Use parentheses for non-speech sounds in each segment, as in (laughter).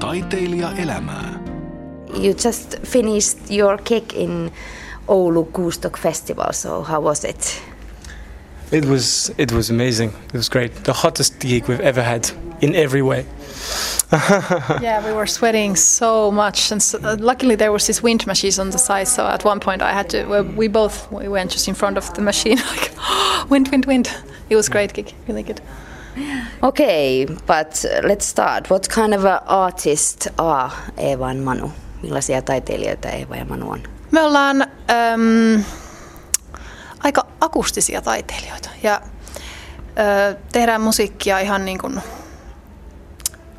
Taiteilija elämää. You just finished your kick in Oulu Kuustok Festival, so how was it? It was it was amazing. It was great. The hottest gig we've ever had in every way. (laughs) yeah, we were sweating so much, and so, uh, luckily there was this wind machine on the side. So at one point I had to. Well, we both we went just in front of the machine, (laughs) like (gasps) wind, wind, wind. It was great gig, really good. Okay, but let's start. What kind of a artist are Eva and Manu? Millaisia taiteilijoita Eva ja Manu on? Me ollaan äm, aika akustisia taiteilijoita ja ö, tehdään musiikkia ihan niin kuin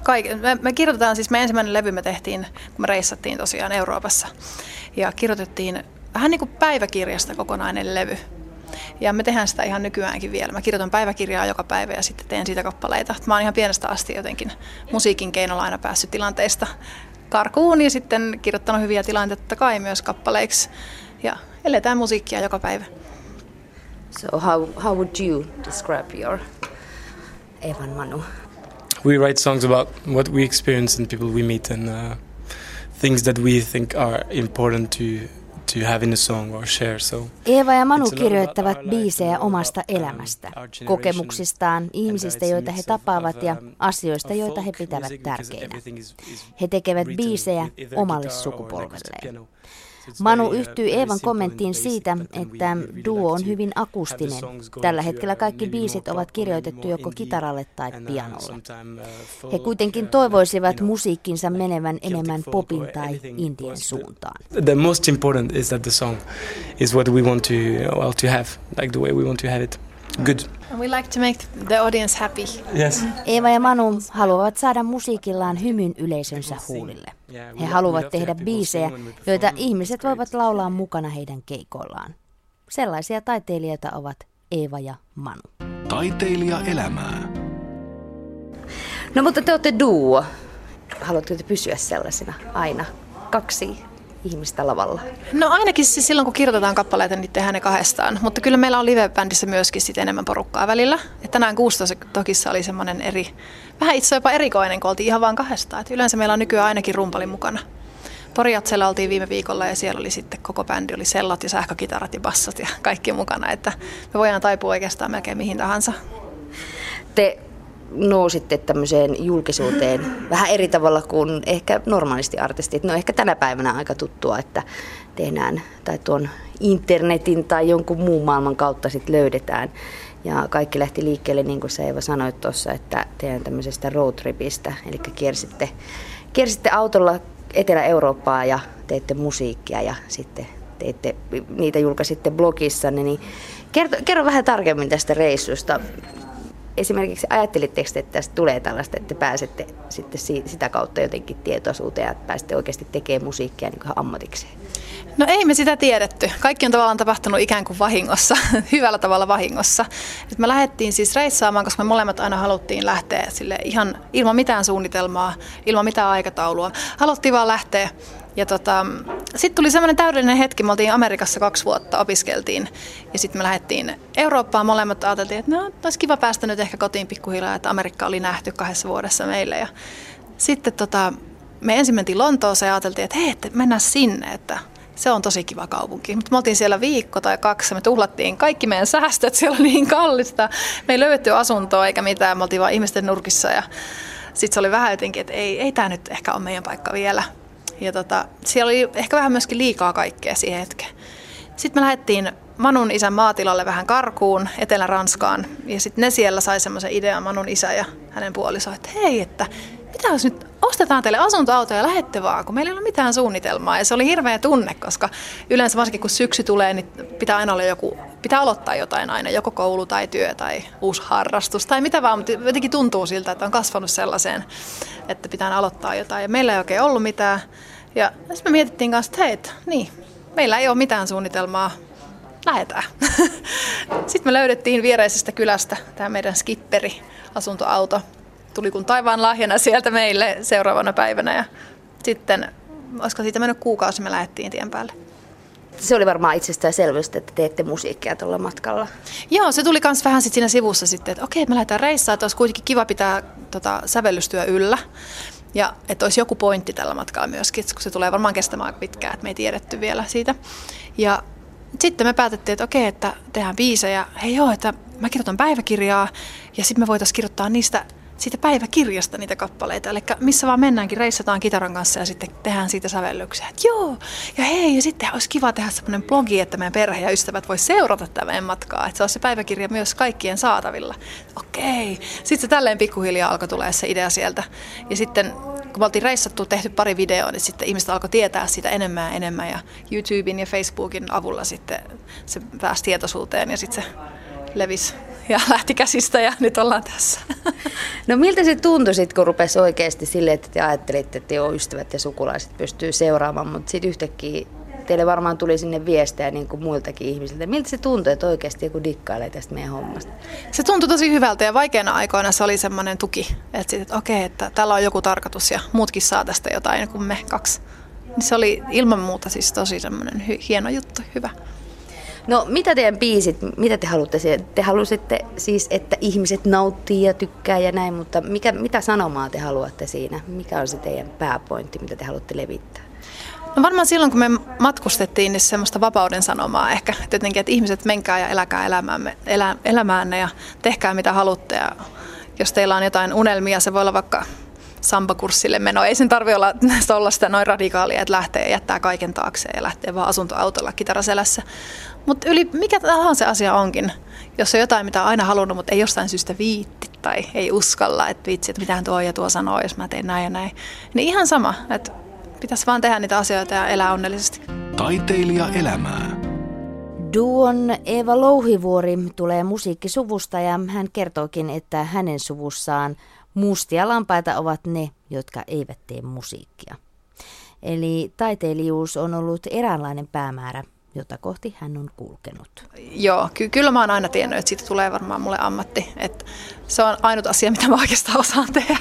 Kaik- me, me kirjoitetaan siis, me ensimmäinen levy me tehtiin, kun me reissattiin tosiaan Euroopassa. Ja kirjoitettiin vähän niin kuin päiväkirjasta kokonainen levy. Ja me tehdään sitä ihan nykyäänkin vielä. Mä kirjoitan päiväkirjaa joka päivä ja sitten teen siitä kappaleita. Mä oon ihan pienestä asti jotenkin musiikin keinolla aina päässyt tilanteista karkuun ja sitten kirjoittanut hyviä tilanteita kai myös kappaleiksi. Ja eletään musiikkia joka päivä. So how, how would you describe your Evan Manu? We write songs about what we experience and people we meet and uh, things that we think are important to to have in a song or share. So Eeva ja Manu kirjoittavat biisejä omasta elämästä, kokemuksistaan, ihmisistä, joita he tapaavat ja um, asioista, joita he pitävät tärkeinä. He tekevät biisejä omalle sukupolvelleen. Manu yhtyy Eevan kommenttiin siitä, että duo on hyvin akustinen. Tällä hetkellä kaikki biisit ovat kirjoitettu joko kitaralle tai pianolle. He kuitenkin toivoisivat musiikkinsa menevän enemmän popin tai indien suuntaan. The most important is that the song is what we want to, well, to have, like the way we want to have it. Good. We like to make the audience happy. Yes. Eeva ja Manu haluavat saada musiikillaan hymyn yleisönsä huulille. He haluavat tehdä biisejä, joita ihmiset voivat laulaa mukana heidän keikoillaan. Sellaisia taiteilijoita ovat Eeva ja Manu. Taiteilija elämää. No mutta te olette duo. Haluatteko te pysyä sellaisena aina? Kaksi ihmistä lavalla? No ainakin siis silloin, kun kirjoitetaan kappaleita, niin tehdään ne kahdestaan. Mutta kyllä meillä on live-bändissä myöskin sit enemmän porukkaa välillä. Et tänään 16 tokissa oli semmoinen eri, vähän itse jopa erikoinen, kun oltiin ihan vain kahdestaan. Et yleensä meillä on nykyään ainakin rumpalin mukana. Poriatsella oltiin viime viikolla ja siellä oli sitten koko bändi, oli sellat ja sähkökitarat ja bassot ja kaikki mukana. Että me voidaan taipua oikeastaan melkein mihin tahansa. Te nousitte tämmöiseen julkisuuteen vähän eri tavalla kuin ehkä normaalisti artistit. No ehkä tänä päivänä aika tuttua, että tehdään tai tuon internetin tai jonkun muun maailman kautta sitten löydetään. Ja kaikki lähti liikkeelle, niin kuin sä Eeva sanoit tuossa, että teidän tämmöisestä roadtripistä, eli kiersitte, kiersitte autolla Etelä-Eurooppaa ja teitte musiikkia ja sitten teitte, niitä julkaisitte blogissanne, niin kerro, kerro vähän tarkemmin tästä reissusta esimerkiksi ajattelitteko, että tästä tulee tällaista, että pääsette sitten sitä kautta jotenkin tietoisuuteen ja pääsette oikeasti tekemään musiikkia niin ammatikseen? No ei me sitä tiedetty. Kaikki on tavallaan tapahtunut ikään kuin vahingossa, (laughs) hyvällä tavalla vahingossa. Et me lähdettiin siis reissaamaan, koska me molemmat aina haluttiin lähteä sille ihan ilman mitään suunnitelmaa, ilman mitään aikataulua. Haluttiin vaan lähteä ja tota, sitten tuli semmoinen täydellinen hetki, me oltiin Amerikassa kaksi vuotta, opiskeltiin ja sitten me lähdettiin Eurooppaan molemmat, ajateltiin, että no, olisi kiva päästä nyt ehkä kotiin pikkuhiljaa, että Amerikka oli nähty kahdessa vuodessa meille ja sitten tota, me ensin mentiin Lontooseen ja ajateltiin, että hei, että mennään sinne, että se on tosi kiva kaupunki. Mutta me oltiin siellä viikko tai kaksi, me tuhlattiin kaikki meidän säästöt, siellä oli niin kallista. Me ei löydetty asuntoa eikä mitään, me oltiin vaan ihmisten nurkissa ja sitten se oli vähän jotenkin, että ei, ei tämä nyt ehkä ole meidän paikka vielä. Ja tota, siellä oli ehkä vähän myöskin liikaa kaikkea siihen hetkeen. Sitten me lähdettiin Manun isän maatilalle vähän karkuun Etelä-Ranskaan. Ja sitten ne siellä sai semmoisen idean, Manun isä ja hänen puoliso, että hei, että mitä jos nyt ostetaan teille asuntoauto ja lähette vaan, kun meillä ei ole mitään suunnitelmaa. Ja se oli hirveä tunne, koska yleensä varsinkin kun syksy tulee, niin pitää aina olla joku, pitää aloittaa jotain aina, joko koulu tai työ tai uusi harrastus tai mitä vaan, mutta jotenkin tuntuu siltä, että on kasvanut sellaiseen, että pitää aloittaa jotain. Ja meillä ei oikein ollut mitään. Ja sitten me mietittiin kanssa, että hei, että, niin, meillä ei ole mitään suunnitelmaa, lähdetään. (laughs) Sitten me löydettiin viereisestä kylästä tämä meidän skipperi, asuntoauto. Tuli kun taivaan lahjana sieltä meille seuraavana päivänä ja sitten, olisiko siitä mennyt kuukausi, me lähdettiin tien päälle. Se oli varmaan itsestäänselvyys, että teette musiikkia tuolla matkalla. Joo, se tuli myös vähän sit siinä sivussa sitten, että okei, me lähdetään reissaan, että olisi kuitenkin kiva pitää tota, sävellystyö yllä. Ja että olisi joku pointti tällä matkalla myöskin, kun se tulee varmaan kestämään pitkään, että me ei tiedetty vielä siitä. Ja sitten me päätettiin, että okei, että tehdään biisejä. Hei joo, että mä kirjoitan päiväkirjaa ja sitten me voitaisiin kirjoittaa niistä siitä päiväkirjasta niitä kappaleita. Eli missä vaan mennäänkin, reissataan kitaran kanssa ja sitten tehdään siitä sävellyksiä. Että joo, ja hei, ja sitten olisi kiva tehdä semmoinen blogi, että meidän perhe ja ystävät voi seurata tätä meidän matkaa. Että se olisi se päiväkirja myös kaikkien saatavilla. Okei. Sitten se tälleen pikkuhiljaa alkoi tulee se idea sieltä. Ja sitten kun me oltiin reissattu, tehty pari videoa, niin sitten ihmiset alkoi tietää sitä enemmän ja enemmän. Ja YouTuben ja Facebookin avulla sitten se pääsi tietoisuuteen ja sitten se levisi ja (laughs) lähti käsistä ja nyt ollaan tässä. (laughs) No miltä se tuntui sitten, kun rupesi oikeasti silleen, että te ajattelitte, että joo, ystävät ja sukulaiset pystyy seuraamaan, mutta sitten yhtäkkiä teille varmaan tuli sinne viestejä niin kuin muiltakin ihmisiltä. Miltä se tuntui, että oikeasti joku dikkailee tästä meidän hommasta? Se tuntui tosi hyvältä ja vaikeana aikoina se oli semmoinen tuki, että, sit, että okei, että täällä on joku tarkoitus ja muutkin saa tästä jotain kuin me kaksi. Niin se oli ilman muuta siis tosi semmoinen hieno juttu, hyvä. No mitä teidän biisit, mitä te haluatte siihen? Te halusitte siis, että ihmiset nauttii ja tykkää ja näin, mutta mikä, mitä sanomaa te haluatte siinä? Mikä on se teidän pääpointti, mitä te haluatte levittää? No varmaan silloin, kun me matkustettiin, niin semmoista vapauden sanomaa ehkä. Jotenkin, että ihmiset menkää ja eläkää elämäämme, elä, elämäänne ja tehkää mitä haluatte. Ja jos teillä on jotain unelmia, se voi olla vaikka sambakurssille meno. Ei sen tarvitse olla (laughs) sitä noin radikaalia, että lähtee ja jättää kaiken taakse ja lähtee vaan asuntoautolla kitaraselässä. Mutta yli mikä tahansa asia onkin, jos on jotain, mitä on aina halunnut, mutta ei jostain syystä viitti tai ei uskalla, että vitsi, että mitään tuo ja tuo sanoo, jos mä teen näin ja näin. Niin ihan sama, että pitäisi vaan tehdä niitä asioita ja elää onnellisesti. Taiteilija elämää. Duon Eeva Louhivuori tulee musiikkisuvusta ja hän kertookin, että hänen suvussaan mustia lampaita ovat ne, jotka eivät tee musiikkia. Eli taiteilijuus on ollut eräänlainen päämäärä jota kohti hän on kulkenut. Joo, ky- kyllä mä oon aina tiennyt, että siitä tulee varmaan mulle ammatti. Että se on ainut asia, mitä mä oikeastaan osaan tehdä.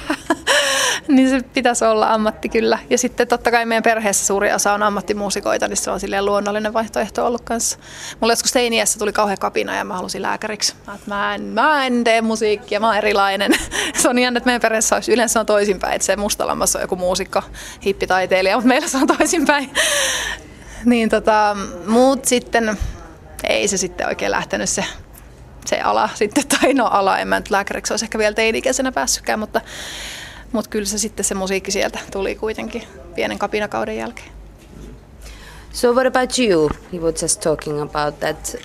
(laughs) niin se pitäisi olla ammatti kyllä. Ja sitten totta kai meidän perheessä suuri osa on ammattimuusikoita, niin se on silleen luonnollinen vaihtoehto ollut kanssa. Mulla joskus teiniässä tuli kauhean kapina ja mä halusin lääkäriksi. Mä, mä, en, mä en tee musiikkia, mä oon erilainen. (laughs) se on jännä, että meidän perheessä olisi yleensä on toisinpäin, että se mustalamassa on joku muusikko, hippitaiteilija, mutta meillä se on toisinpäin. (laughs) Niin tota, muut sitten, ei se sitten oikein lähtenyt se, se ala (laughs) sitten, tai no ala, en mä nyt lääkäriksi olisi ehkä vielä teini-ikäisenä päässytkään, mutta, mutta kyllä se sitten se musiikki sieltä tuli kuitenkin pienen kapinakauden jälkeen. So what about you? You were just talking about that,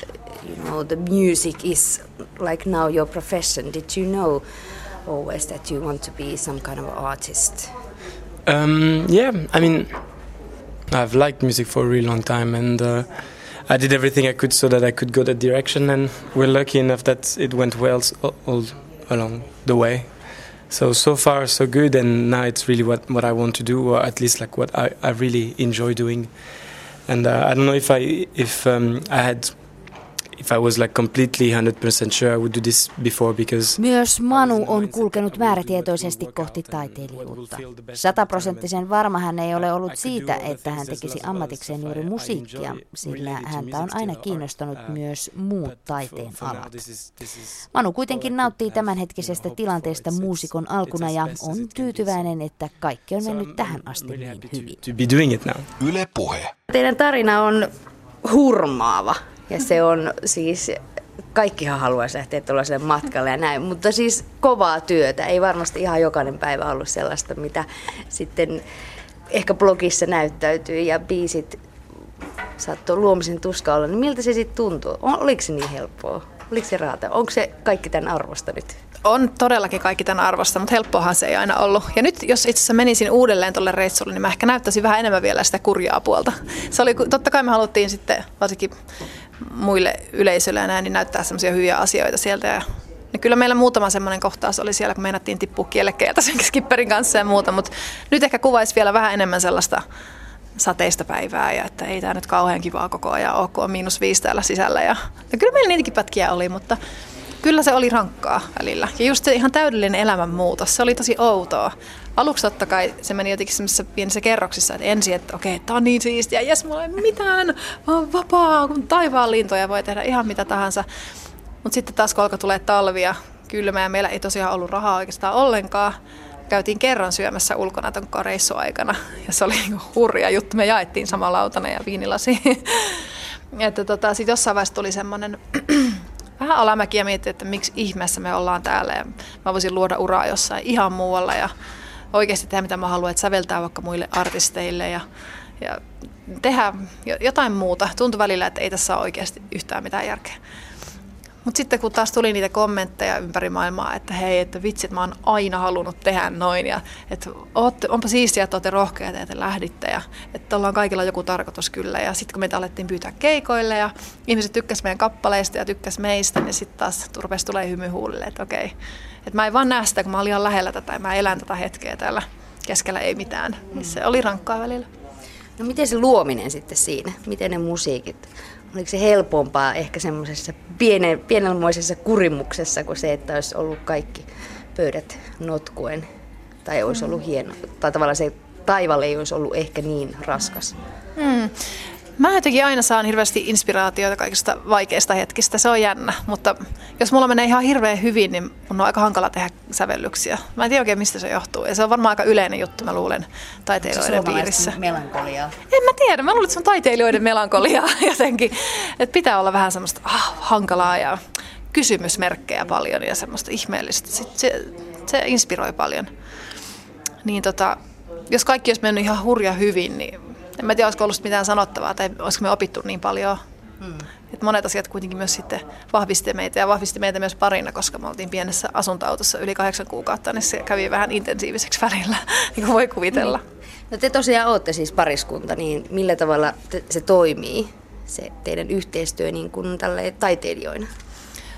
you know, the music is like now your profession. Did you know always that you want to be some kind of artist? Um, yeah, I mean, I've liked music for a really long time, and uh, I did everything I could so that I could go that direction. And we're lucky enough that it went well all along the way. So so far so good, and now it's really what, what I want to do, or at least like what I, I really enjoy doing. And uh, I don't know if I if um, I had if I was like completely 100% sure I would do this before because Myös Manu on kulkenut määrätietoisesti kohti taiteilijuutta. Sataprosenttisen varma hän ei ole ollut siitä, että hän tekisi ammatikseen juuri musiikkia, sillä häntä on aina kiinnostanut myös muut taiteen alat. Manu kuitenkin nauttii tämänhetkisestä tilanteesta muusikon alkuna ja on tyytyväinen, että kaikki on mennyt tähän asti niin hyvin. Yle Puhe. Teidän tarina on hurmaava. Ja se on siis, kaikkihan haluaisi lähteä tuollaiselle matkalle ja näin, mutta siis kovaa työtä. Ei varmasti ihan jokainen päivä ollut sellaista, mitä sitten ehkä blogissa näyttäytyy ja biisit saattoi luomisen tuska olla. Niin miltä se sitten tuntuu? Oliko se niin helppoa? Oliko se raata? Onko se kaikki tämän arvosta nyt? On todellakin kaikki tämän arvosta, mutta helppohan se ei aina ollut. Ja nyt jos itse asiassa menisin uudelleen tuolle reissulle, niin mä ehkä näyttäisin vähän enemmän vielä sitä kurjaa puolta. Se oli, totta kai me haluttiin sitten varsinkin muille yleisöille ja näin, niin näyttää semmoisia hyviä asioita sieltä. Ja niin kyllä meillä muutama semmoinen kohtaus oli siellä, kun meinattiin tippua kielekkeeltä sen skipperin kanssa ja muuta, mutta nyt ehkä kuvaisi vielä vähän enemmän sellaista sateista päivää ja että ei tämä nyt kauhean kivaa koko ajan ole, kun on miinus viisi täällä sisällä. Ja, ja kyllä meillä niitäkin pätkiä oli, mutta kyllä se oli rankkaa välillä. Ja just se ihan täydellinen elämänmuutos, se oli tosi outoa. Aluksi totta kai se meni jotenkin semmoisessa pienissä kerroksissa, että ensin, että okei, okay, tämä on niin siistiä, jes, mulla ei mitään, mä oon vapaa, kun taivaan lintoja voi tehdä ihan mitä tahansa. Mutta sitten taas kun alkoi tulee talvia, kylmä ja meillä ei tosiaan ollut rahaa oikeastaan ollenkaan, käytiin kerran syömässä ulkona ton reissuaikana ja se oli niinku hurja juttu. Me jaettiin sama lautana ja viinilasi. (laughs) että tota, sitten jossain vaiheessa tuli semmoinen (clears throat) vähän alamäki ja että miksi ihmeessä me ollaan täällä ja mä voisin luoda uraa jossain ihan muualla ja oikeasti tehdä mitä mä haluan, että säveltää vaikka muille artisteille ja, ja tehdä jotain muuta. Tuntui välillä, että ei tässä ole oikeasti yhtään mitään järkeä. Mutta sitten kun taas tuli niitä kommentteja ympäri maailmaa, että hei, että vitsit, mä oon aina halunnut tehdä noin ja että ootte, onpa siistiä, että olette rohkeita ja te lähditte ja että ollaan kaikilla joku tarkoitus kyllä. Ja sitten kun meitä alettiin pyytää keikoille ja ihmiset tykkäs meidän kappaleista ja tykkäs meistä, niin sitten taas rupesi tulee hymy huulille, että okei, että mä en vaan näe sitä, kun mä olin ihan lähellä tätä ja mä elän tätä hetkeä täällä keskellä ei mitään. Niin se oli rankkaa välillä. No miten se luominen sitten siinä? Miten ne musiikit? Oliko se helpompaa ehkä semmoisessa pienen, pienenmoisessa kurimuksessa kuin se, että olisi ollut kaikki pöydät notkuen? Tai olisi ollut hieno, tai tavallaan se taival ei olisi ollut ehkä niin raskas. Hmm. Mä jotenkin aina saan hirveästi inspiraatioita kaikista vaikeista hetkistä, se on jännä. Mutta jos mulla menee ihan hirveän hyvin, niin mun on aika hankala tehdä sävellyksiä. Mä en tiedä oikein, mistä se johtuu. Ja se on varmaan aika yleinen juttu, mä luulen, taiteilijoiden piirissä. melankoliaa? En mä tiedä. Mä luulen, että se on taiteilijoiden melankoliaa (laughs) jotenkin. Että pitää olla vähän semmoista ah, hankalaa ja kysymysmerkkejä paljon ja semmoista ihmeellistä. Se, se, se inspiroi paljon. Niin tota, jos kaikki olisi mennyt ihan hurja hyvin, niin en mä tiedä, olisiko ollut mitään sanottavaa tai olisiko me opittu niin paljon. Hmm. Et monet asiat kuitenkin myös sitten vahvisti meitä ja vahvisti meitä myös parina, koska me oltiin pienessä asuntoautossa yli kahdeksan kuukautta, niin se kävi vähän intensiiviseksi välillä, (laughs) niin kuin voi kuvitella. Hmm. No te tosiaan olette siis pariskunta, niin millä tavalla te, se toimii, se teidän yhteistyö niin kuin taiteilijoina?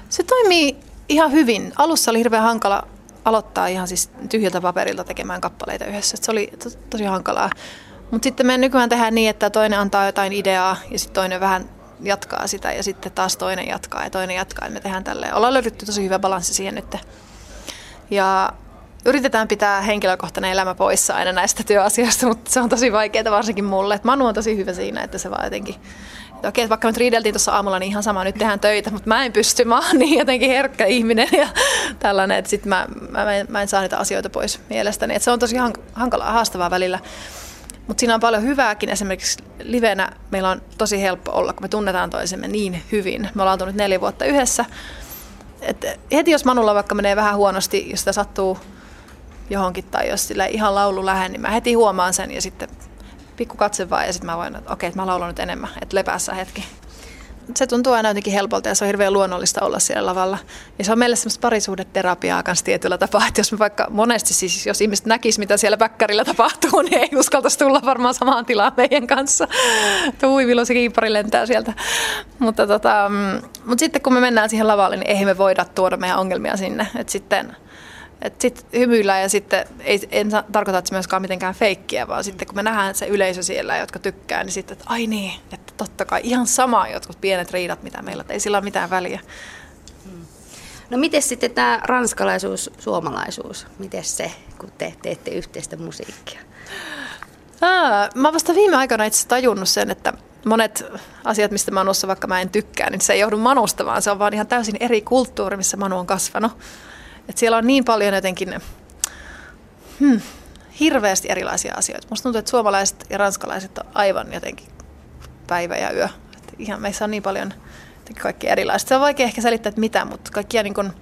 Se toimii ihan hyvin. Alussa oli hirveän hankala aloittaa ihan siis tyhjältä paperilta tekemään kappaleita yhdessä. Se oli to, tosi hankalaa. Mutta sitten me nykyään tehdään niin, että toinen antaa jotain ideaa ja sitten toinen vähän jatkaa sitä ja sitten taas toinen jatkaa ja toinen jatkaa. Ja me tehdään tälleen. Ollaan löydetty tosi hyvä balanssi siihen nyt. Ja yritetään pitää henkilökohtainen elämä poissa aina näistä työasioista, mutta se on tosi vaikeaa varsinkin mulle. Et Manu on tosi hyvä siinä, että se vaan jotenkin että okei, vaikka me riideltiin tuossa aamulla, niin ihan sama, nyt tehdään töitä, mutta mä en pysty, mä oon niin jotenkin herkkä ihminen ja tällainen, että sit mä, mä, mä en saa niitä asioita pois mielestäni. Että se on tosi hankalaa, haastavaa välillä. Mutta siinä on paljon hyvääkin. Esimerkiksi livenä meillä on tosi helppo olla, kun me tunnetaan toisemme niin hyvin. Me ollaan tullut neljä vuotta yhdessä. Et heti jos Manulla vaikka menee vähän huonosti, jos sitä sattuu johonkin tai jos sillä ihan laulu lähde, niin mä heti huomaan sen ja sitten pikku katse vaan ja sitten mä voin, että okei, että mä laulan nyt enemmän, että lepäässä hetki se tuntuu aina jotenkin helpolta ja se on hirveän luonnollista olla siellä lavalla. Ja se on meille semmoista parisuhdeterapiaa kanssa tietyllä tapaa, että jos me vaikka monesti siis, jos ihmiset näkis mitä siellä päkkärillä tapahtuu, (laughs) niin ei uskaltaisi tulla varmaan samaan tilaan meidän kanssa. Tuui se kiipari lentää sieltä. Mutta, tota, mm, mutta sitten kun me mennään siihen lavalle, niin ei me voida tuoda meidän ongelmia sinne. Et sitten sitten hymyillä ja sitten ei, en tarkoita, että se myöskään mitenkään feikkiä, vaan sitten kun me nähdään se yleisö siellä, jotka tykkää, niin sitten, että ai niin, että totta kai ihan sama jotkut pienet riidat, mitä meillä ei sillä ole mitään väliä. No miten sitten tämä ranskalaisuus, suomalaisuus, miten se, kun te teette yhteistä musiikkia? Aa, mä vasta viime aikoina itse tajunnut sen, että monet asiat, mistä Manussa vaikka mä en tykkää, niin se ei johdu Manusta, vaan se on vaan ihan täysin eri kulttuuri, missä Manu on kasvanut. Et siellä on niin paljon jotenkin hmm, hirveästi erilaisia asioita. Musta tuntuu, että suomalaiset ja ranskalaiset on aivan jotenkin päivä ja yö. Et ihan meissä on niin paljon kaikki erilaista. Se on vaikea ehkä selittää, että mitä, mutta kaikkia niin kuin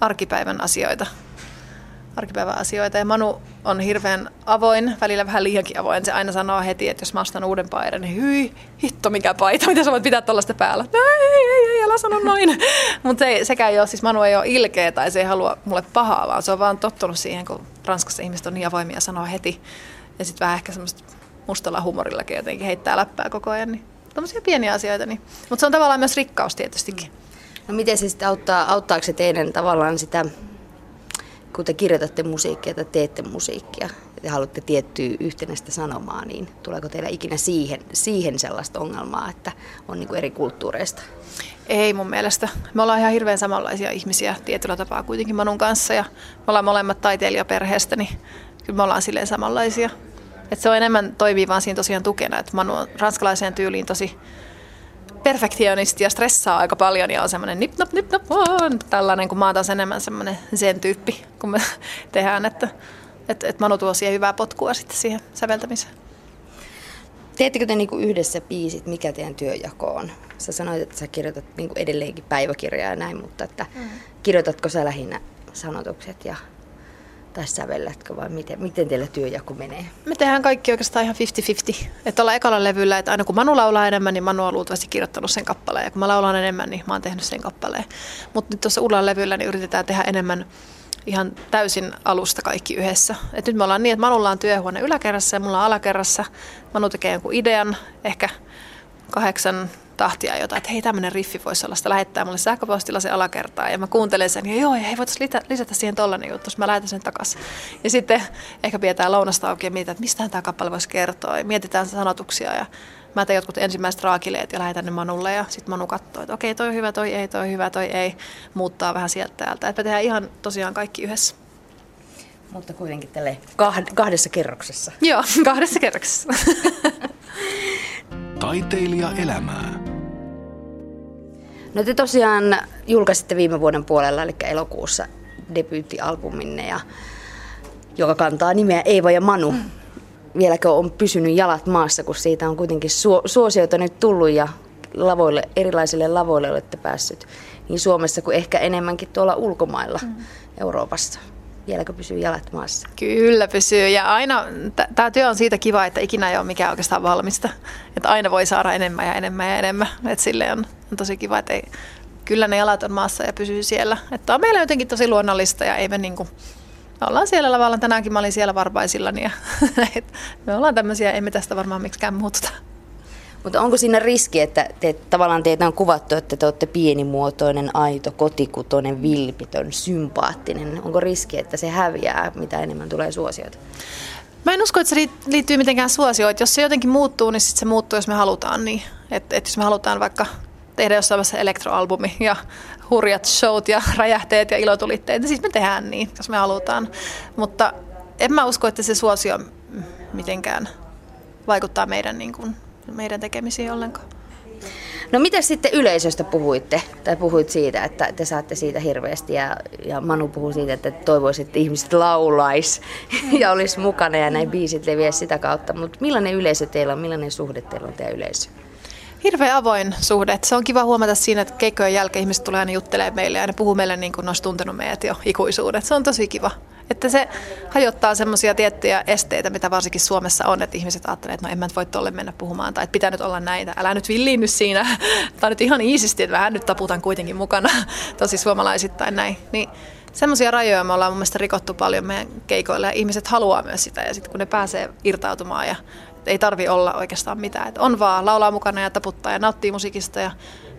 arkipäivän asioita arkipäivän asioita. Ja Manu on hirveän avoin, välillä vähän liiankin avoin. Se aina sanoo heti, että jos mä ostan uuden paidan, niin hyi, hitto mikä paita, mitä sä voit pitää tuollaista päällä. No, ei, ei, (laughs) ei, älä sano noin. Mutta se, sekään ei ole, siis Manu ei ole ilkeä tai se ei halua mulle pahaa, vaan se on vaan tottunut siihen, kun Ranskassa ihmiset on niin avoimia sanoa heti. Ja sitten vähän ehkä semmoista mustalla humorillakin jotenkin heittää läppää koko ajan. Niin Tällaisia pieniä asioita. Niin. Mutta se on tavallaan myös rikkaus tietystikin. No miten se sitten auttaa, auttaako se teidän tavallaan sitä kun te kirjoitatte musiikkia tai teette musiikkia te haluatte tiettyä yhtenäistä sanomaa, niin tuleeko teillä ikinä siihen, siihen sellaista ongelmaa, että on niin kuin eri kulttuureista? Ei mun mielestä. Me ollaan ihan hirveän samanlaisia ihmisiä tietyllä tapaa kuitenkin Manun kanssa ja me ollaan molemmat taiteilijaperheestä, niin kyllä me ollaan silleen samanlaisia. Et se on enemmän toimii vaan siinä tosiaan tukena, että Manu on ranskalaiseen tyyliin tosi perfektionisti ja stressaa aika paljon ja on semmoinen nip nop nip nop tällainen, kun mä oon taas enemmän semmoinen sen tyyppi, kun me (laughs) tehdään, että Että et Manu tuo siihen hyvää potkua sitten siihen säveltämiseen. Teettekö te niinku yhdessä biisit, mikä teidän työjako on? Sä sanoit, että sä kirjoitat niinku edelleenkin päiväkirjaa ja näin, mutta että mm. kirjoitatko sä lähinnä sanotukset ja tai sävellätkö vai miten, miten teillä työjako menee? Me tehdään kaikki oikeastaan ihan 50-50. Että ollaan ekalla levyllä, että aina kun Manu laulaa enemmän, niin Manu on luultavasti kirjoittanut sen kappaleen. Ja kun mä laulan enemmän, niin mä oon tehnyt sen kappaleen. Mutta nyt tuossa uudella levyllä niin yritetään tehdä enemmän ihan täysin alusta kaikki yhdessä. Et nyt me ollaan niin, että Manulla on työhuone yläkerrassa ja mulla on alakerrassa. Manu tekee jonkun idean, ehkä kahdeksan tahtia jotain, että hei tämmöinen riffi voisi olla, sitä lähettää mulle sähköpostilla se alakertaa ja mä kuuntelen sen ja joo, ja hei voitaisiin lisätä siihen tollainen juttu, mä lähetän sen takaisin. Ja sitten ehkä pidetään lounasta auki ja mietitään, että mistä tämä kappale voisi kertoa ja mietitään sanotuksia ja mä teen jotkut ensimmäiset raakileet ja lähetän ne Manulle ja sitten Manu katsoo, että okei toi on hyvä, toi ei, toi on hyvä, toi ei, muuttaa vähän sieltä täältä. Että me tehdään ihan tosiaan kaikki yhdessä. Mutta kuitenkin tälle kahdessa kerroksessa. Joo, (laughs) kahdessa kerroksessa. (laughs) Taiteilija elämää. No te tosiaan julkaisitte viime vuoden puolella, eli elokuussa debyyttialbuminne, ja, joka kantaa nimeä Eeva ja Manu. Mm. Vieläkö on pysynyt jalat maassa, kun siitä on kuitenkin su- suosioita nyt tullut ja lavoille, erilaisille lavoille olette päässyt niin Suomessa kuin ehkä enemmänkin tuolla ulkomailla mm. Euroopassa vieläkö pysyy jalat maassa? Kyllä pysyy ja aina tämä työ on siitä kiva, että ikinä ei ole mikään oikeastaan valmista. Että aina voi saada enemmän ja enemmän ja enemmän. Että sille on, on tosi kiva, että ei, kyllä ne jalat on maassa ja pysyy siellä. Että on meillä jotenkin tosi luonnollista ja ei me niinku, me ollaan siellä lavalla. Tänäänkin mä olin siellä varpaisillani ja (laughs) me ollaan tämmöisiä, emme tästä varmaan miksikään muututa. Mutta onko siinä riski, että te, tavallaan teitä on kuvattu, että te olette pienimuotoinen, aito, kotikutoinen, vilpitön, sympaattinen. Onko riski, että se häviää, mitä enemmän tulee suosioita? Mä en usko, että se liittyy mitenkään suosioon. Jos se jotenkin muuttuu, niin sit se muuttuu, jos me halutaan niin. Että et jos me halutaan vaikka tehdä jossain vaiheessa elektroalbumi ja hurjat showt ja (laughs) räjähteet ja ilotulitteet, siis me tehdään niin, jos me halutaan. Mutta en mä usko, että se suosio mitenkään vaikuttaa meidän niin kuin, meidän tekemisiin ollenkaan. No mitä sitten yleisöstä puhuitte? Tai puhuit siitä, että te saatte siitä hirveästi ja, ja Manu puhui siitä, että toivoisit, että ihmiset laulais (laughs) ja olisi mukana ja näin biisit leviä sitä kautta. Mutta millainen yleisö teillä on, millainen suhde teillä on teidän yleisö? Hirveän avoin suhde. Se on kiva huomata siinä, että keikkojen jälkeen ihmiset tulee aina juttelemaan meille ja ne puhuu meille niin kuin ne olisi tuntenut meidät jo ikuisuudet. Se on tosi kiva. Että se hajottaa semmoisia tiettyjä esteitä, mitä varsinkin Suomessa on, että ihmiset ajattelee, että no en mä voi tolle mennä puhumaan, tai että pitää nyt olla näitä, älä nyt villiinny siinä, (laughs) tai nyt ihan iisisti, että vähän nyt taputan kuitenkin mukana, (laughs) tosi suomalaisittain näin. Niin semmoisia rajoja me ollaan mun mielestä rikottu paljon meidän keikoilla, ja ihmiset haluaa myös sitä, ja sitten kun ne pääsee irtautumaan, ja ei tarvi olla oikeastaan mitään, että on vaan laulaa mukana ja taputtaa ja nauttii musiikista, ja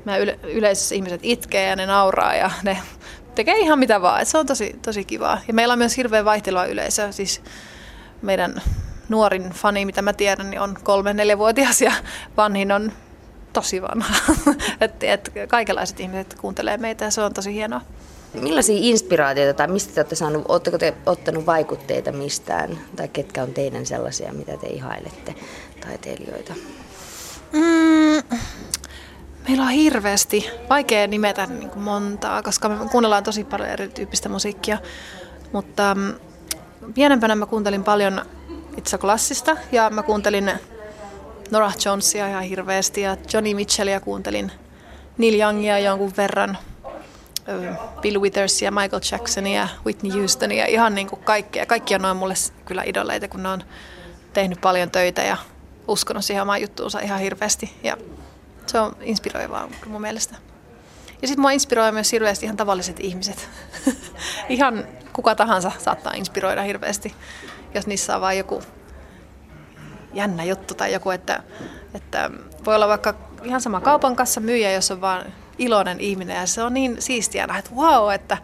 meidän yle- yleisössä ihmiset itkee ja ne nauraa ja ne tekee ihan mitä vaan. Et se on tosi, tosi kivaa. Ja meillä on myös hirveän vaihtelua yleisö. Siis meidän nuorin fani, mitä mä tiedän, niin on kolme neljävuotias ja vanhin on tosi vanha. (laughs) et, et kaikenlaiset ihmiset kuuntelee meitä ja se on tosi hienoa. Millaisia inspiraatioita tai mistä te olette saanut, oletteko te ottanut vaikutteita mistään tai ketkä on teidän sellaisia, mitä te ihailette taiteilijoita? Mm, Meillä on hirveästi, vaikea nimetä niin kuin montaa, koska me kuunnellaan tosi paljon erityyppistä musiikkia. Mutta mm, pienempänä mä kuuntelin paljon itse klassista ja mä kuuntelin Nora Jonesia ihan hirveästi ja Johnny Mitchellia kuuntelin Neil Youngia jonkun verran, Bill Withersia, Michael Jacksonia, Whitney Houstonia, ihan niin kuin kaikkea. Kaikki on noin mulle kyllä idoleita, kun ne on tehnyt paljon töitä ja uskonut siihen omaan juttuunsa ihan hirveästi. Ja se on inspiroivaa mun mielestä. Ja sitten mua inspiroi myös hirveästi ihan tavalliset ihmiset. (laughs) ihan kuka tahansa saattaa inspiroida hirveästi, jos niissä on vain joku jännä juttu tai joku, että, että voi olla vaikka ihan sama kaupan kanssa myyjä, jos on vaan iloinen ihminen ja se on niin siistiä että wow, että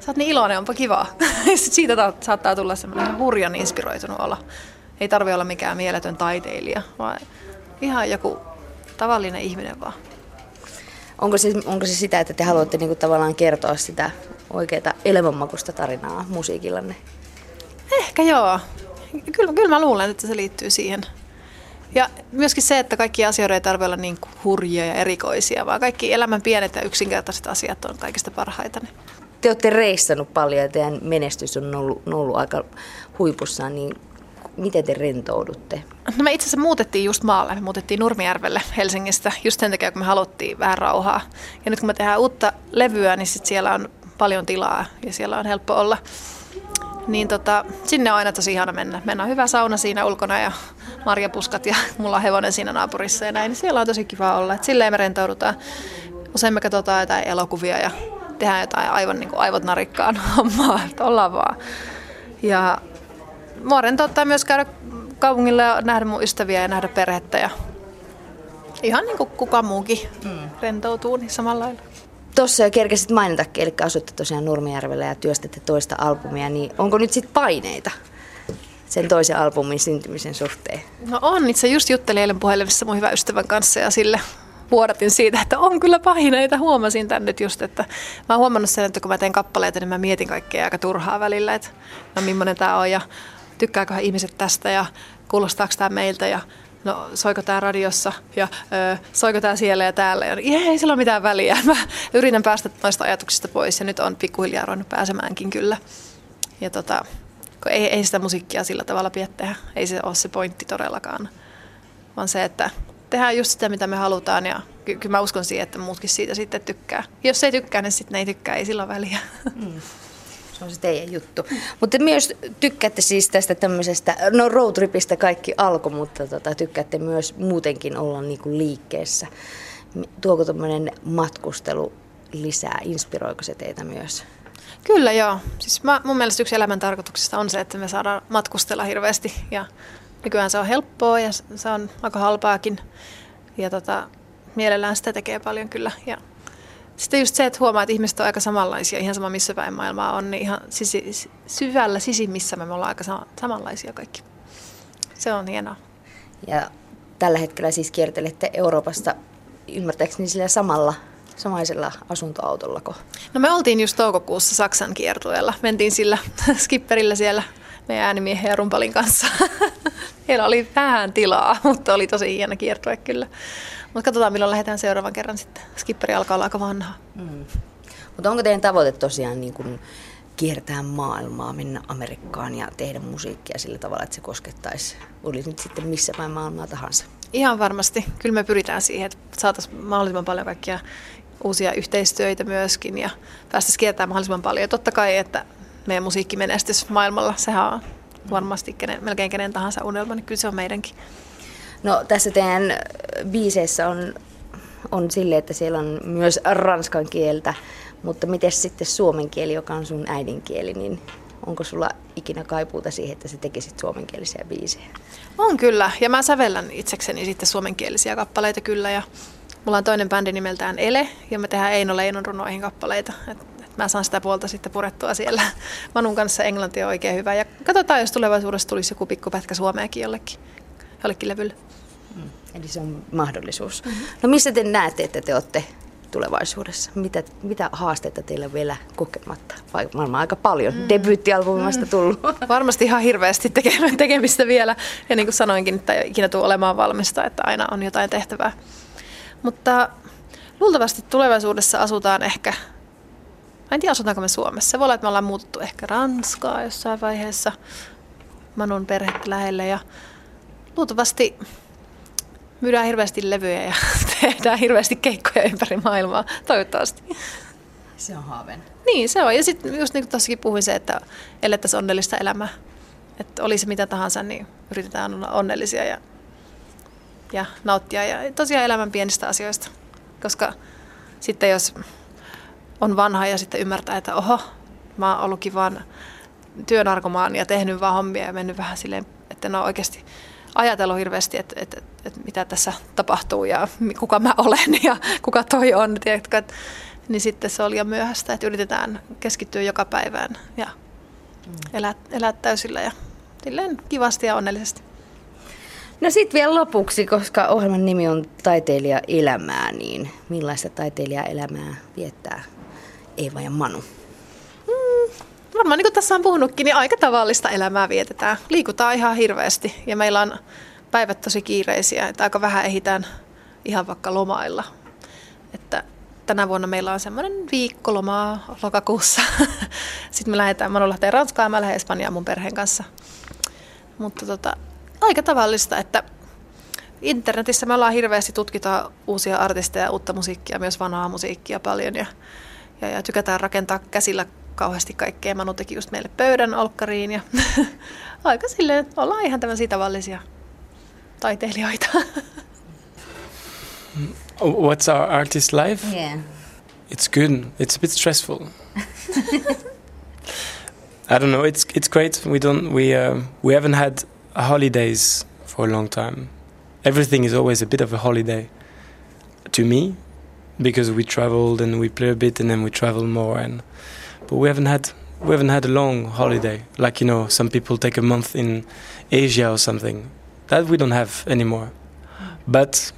sä oot niin iloinen, onpa kiva. (laughs) siitä saattaa tulla semmoinen hurjan inspiroitunut olla. Ei tarvi olla mikään mieletön taiteilija, vaan ihan joku tavallinen ihminen vaan. Onko se, onko se sitä, että te haluatte niinku tavallaan kertoa sitä oikeaa elämänmakusta tarinaa musiikillanne? Ehkä joo. Kyllä, kyllä mä luulen, että se liittyy siihen. Ja myöskin se, että kaikki asioita ei tarvitse olla niin hurjia ja erikoisia, vaan kaikki elämän pienet ja yksinkertaiset asiat on kaikista parhaita. Niin te olette reissannut paljon ja teidän menestys on ollut, ollut aika huipussaan, niin miten te rentoudutte? No me itse asiassa muutettiin just maalle. Me muutettiin Nurmijärvelle Helsingistä just sen takia, kun me haluttiin vähän rauhaa. Ja nyt kun me tehdään uutta levyä, niin sit siellä on paljon tilaa ja siellä on helppo olla. Niin tota, sinne on aina tosi ihana mennä. Meillä on hyvä sauna siinä ulkona ja marjapuskat ja (laughs) mulla on hevonen siinä naapurissa ja näin. Niin siellä on tosi kiva olla. Et silleen me rentoudutaan. Usein me katsotaan jotain elokuvia ja tehdään jotain aivan niin kuin aivot narikkaan (laughs) hommaa, että ollaan vaan. Ja mua rentouttaa myös käydä kaupungilla ja nähdä mun ystäviä ja nähdä perhettä ja ihan niin kuin kuka muukin mm. rentoutuu niin samalla lailla. Tuossa jo kerkesit mainitakin, eli asutte tosiaan Nurmijärvellä ja työstätte toista albumia, niin onko nyt sitten paineita sen toisen albumin syntymisen suhteen? No on, itse just juttelin eilen puhelimessa mun hyvän ystävän kanssa ja sille vuodatin siitä, että on kyllä paineita. Huomasin tän nyt just, että mä oon huomannut sen, että kun mä teen kappaleita, niin mä mietin kaikkea aika turhaa välillä, että no millainen tää on ja tykkääköhän ihmiset tästä ja kuulostaako tämä meiltä ja no soiko tämä radiossa ja ö, soiko tämä siellä ja täällä. Ja ei sillä ole mitään väliä. (laughs) Mä yritän päästä noista ajatuksista pois ja nyt on pikkuhiljaa ruvennut pääsemäänkin kyllä. Ja tota, kun ei, ei sitä musiikkia sillä tavalla pidä tehdä. Ei se ole se pointti todellakaan. Vaan se, että tehdään just sitä, mitä me halutaan ja ky- kyllä mä uskon siihen, että muutkin siitä sitten tykkää. Jos ei tykkää, niin sitten ne ei tykkää, ei sillä väliä. (laughs) Mm. Se on se teidän juttu. Mutta myös tykkäätte siis tästä tämmöisestä, no roadtripistä kaikki alkoi, mutta tota, tykkäätte myös muutenkin olla niinku liikkeessä. Tuoko tämmöinen matkustelu lisää, inspiroiko se teitä myös? Kyllä joo. Siis mä, mun mielestä yksi elämän tarkoituksista on se, että me saadaan matkustella hirveästi ja nykyään se on helppoa ja se on aika halpaakin. Ja tota, mielellään sitä tekee paljon kyllä. Ja sitten just se, että huomaa, että ihmiset on aika samanlaisia, ihan sama missä päin maailmaa on, niin ihan sisi, syvällä sisimmissä me ollaan aika sama, samanlaisia kaikki. Se on hienoa. Ja tällä hetkellä siis kiertelette Euroopasta ymmärtääkseni sillä samalla samaisella asuntoautollako? No me oltiin just toukokuussa Saksan kiertueella. Mentiin sillä skipperillä siellä meidän äänimiehen ja rumpalin kanssa. (laughs) Heillä oli vähän tilaa, (laughs) mutta oli tosi hieno kiertue kyllä. Mutta katsotaan, milloin lähdetään seuraavan kerran sitten. Skipperi alkaa olla aika vanha. Mm. Mutta onko teidän tavoite tosiaan niin kun kiertää maailmaa, mennä Amerikkaan ja tehdä musiikkia sillä tavalla, että se koskettaisi, oli nyt sitten missä päin maailmaa tahansa? Ihan varmasti. Kyllä me pyritään siihen, että saataisiin mahdollisimman paljon kaikkia uusia yhteistyöitä myöskin ja päästäisiin kiertämään mahdollisimman paljon. Ja totta kai, että meidän musiikki menestys maailmalla, sehän on varmasti kenen, melkein kenen tahansa unelma, niin kyllä se on meidänkin. No tässä teidän biiseissä on, on sille, että siellä on myös ranskan kieltä, mutta miten sitten suomen kieli, joka on sun äidinkieli, niin onko sulla ikinä kaipuuta siihen, että sä tekisit suomenkielisiä biisejä? On kyllä, ja mä sävellän itsekseni sitten suomenkielisiä kappaleita kyllä, ja mulla on toinen bändi nimeltään Ele, ja me tehdään Eino Leinon runoihin kappaleita. Et mä saan sitä puolta sitten purettua siellä. Manun kanssa englanti on oikein hyvä, ja katsotaan, jos tulevaisuudessa tulisi joku pikkupätkä suomeakin jollekin, jollekin levylle. Mm. Eli se on mahdollisuus. Mm-hmm. No missä te näette, että te olette tulevaisuudessa? Mitä, mitä haasteita teillä vielä kokematta? Vai varmaan aika paljon mm. debyyttialbumista mm. tullut. (laughs) Varmasti ihan hirveästi tekemistä vielä. Ja niin kuin sanoinkin, että ei ikinä tule olemaan valmista, että aina on jotain tehtävää. Mutta luultavasti tulevaisuudessa asutaan ehkä, mä en tiedä asutaanko me Suomessa. Se voi olla, että me ollaan muuttu ehkä Ranskaa jossain vaiheessa. Manun perhettä lähelle ja luultavasti myydään hirveästi levyjä ja (laughs) tehdään hirveästi keikkoja ympäri maailmaa, toivottavasti. Se on haaven. Niin, se on. Ja sitten just niin kuin tuossakin puhuin se, että elettäisiin onnellista elämää. Että oli se mitä tahansa, niin yritetään olla onnellisia ja, ja nauttia. Ja tosiaan elämän pienistä asioista. Koska sitten jos on vanha ja sitten ymmärtää, että oho, mä oon ollutkin vaan työnarkomaan ja tehnyt vaan hommia ja mennyt vähän silleen, että no oikeasti ajatellut hirveästi, että, että, että mitä tässä tapahtuu ja kuka mä olen ja (laughs) kuka toi on. Tiedätkö, että, niin sitten se oli jo myöhäistä, että yritetään keskittyä joka päivään ja mm. elää, elää täysillä ja silleen kivasti ja onnellisesti. No sitten vielä lopuksi, koska ohjelman nimi on Taiteilija elämää, niin millaista taiteilija elämää viettää Eeva ja Manu? varmaan niin kuin tässä on puhunutkin, niin aika tavallista elämää vietetään. Liikutaan ihan hirveästi ja meillä on päivät tosi kiireisiä, että aika vähän ehitään ihan vaikka lomailla. Että tänä vuonna meillä on semmoinen viikkolomaa lokakuussa. (laughs) Sitten me lähdetään, Manu lähtee Ranskaan ja mä lähden Espanjaan mun perheen kanssa. Mutta tota, aika tavallista, että internetissä me ollaan hirveästi tutkitaan uusia artisteja, uutta musiikkia, myös vanhaa musiikkia paljon ja, ja, ja tykätään rakentaa käsillä kauheasti kaikkea. Manu teki just meille pöydän olkkariin ja (laughs) aika silleen, ollaan ihan tämmöisiä tavallisia taiteilijoita. (laughs) What's our artist life? Yeah. It's good. It's a bit stressful. (laughs) I don't know. It's it's great. We don't we uh, we haven't had holidays for a long time. Everything is always a bit of a holiday to me because we traveled and we play a bit and then we travel more and but we haven't had we haven't had a long holiday. Like you know some people take a month in Asia or something. That we don't have anymore. But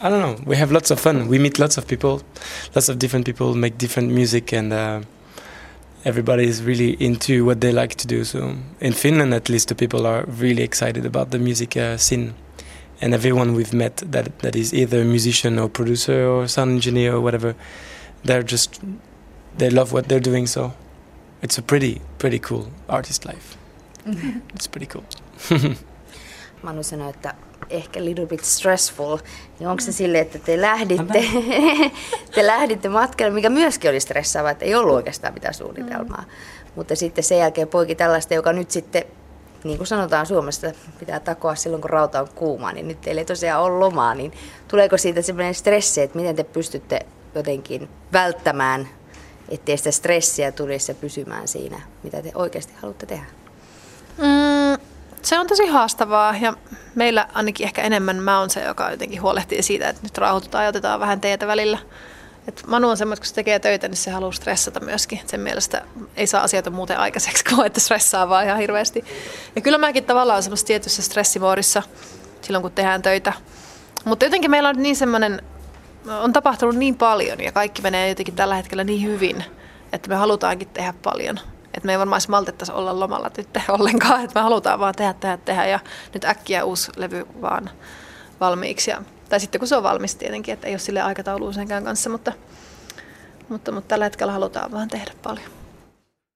I don't know. We have lots of fun. We meet lots of people. Lots of different people make different music and uh, everybody is really into what they like to do. So in Finland at least the people are really excited about the music uh, scene and everyone we've met that that is either a musician or producer or sound engineer or whatever they're just they love what they're doing so it's a pretty pretty cool artist life (laughs) it's pretty cool (laughs) Manu sanoi, että ehkä little bit stressful. Niin onko se silleen, että te lähditte, (laughs) te lähditte matkalle, mikä myöskin oli stressaava, että ei ollut oikeastaan mitään suunnitelmaa. Mm. Mutta sitten sen jälkeen poiki tällaista, joka nyt sitten, niin kuin sanotaan Suomessa, pitää takoa silloin, kun rauta on kuuma, niin nyt teillä ei tosiaan ole lomaa. Niin tuleeko siitä sellainen stressi, että miten te pystytte jotenkin välttämään, ettei sitä stressiä tulisi ja pysymään siinä, mitä te oikeasti haluatte tehdä? Mm, se on tosi haastavaa ja meillä ainakin ehkä enemmän mä oon se, joka jotenkin huolehtii siitä, että nyt rauhoitutaan ja otetaan vähän teitä välillä. Et Manu on semmoinen, kun se tekee töitä, niin se haluaa stressata myöskin. Sen mielestä ei saa asioita muuten aikaiseksi, (laughs) kuin että stressaa vaan ihan hirveästi. Ja kyllä mäkin tavallaan olen semmoisessa tietyssä stressimoodissa silloin, kun tehdään töitä. Mutta jotenkin meillä on niin semmoinen, on tapahtunut niin paljon ja kaikki menee jotenkin tällä hetkellä niin hyvin, että me halutaankin tehdä paljon. Että me ei varmaan maltettaisi olla lomalla nyt (laughs) ollenkaan, että me halutaan vaan tehdä, tehdä, tehdä ja nyt äkkiä uusi levy vaan valmiiksi. Ja, tai sitten kun se on valmis tietenkin, että ei ole sille aikatauluun senkään kanssa, mutta, mutta, mutta tällä hetkellä halutaan vaan tehdä paljon.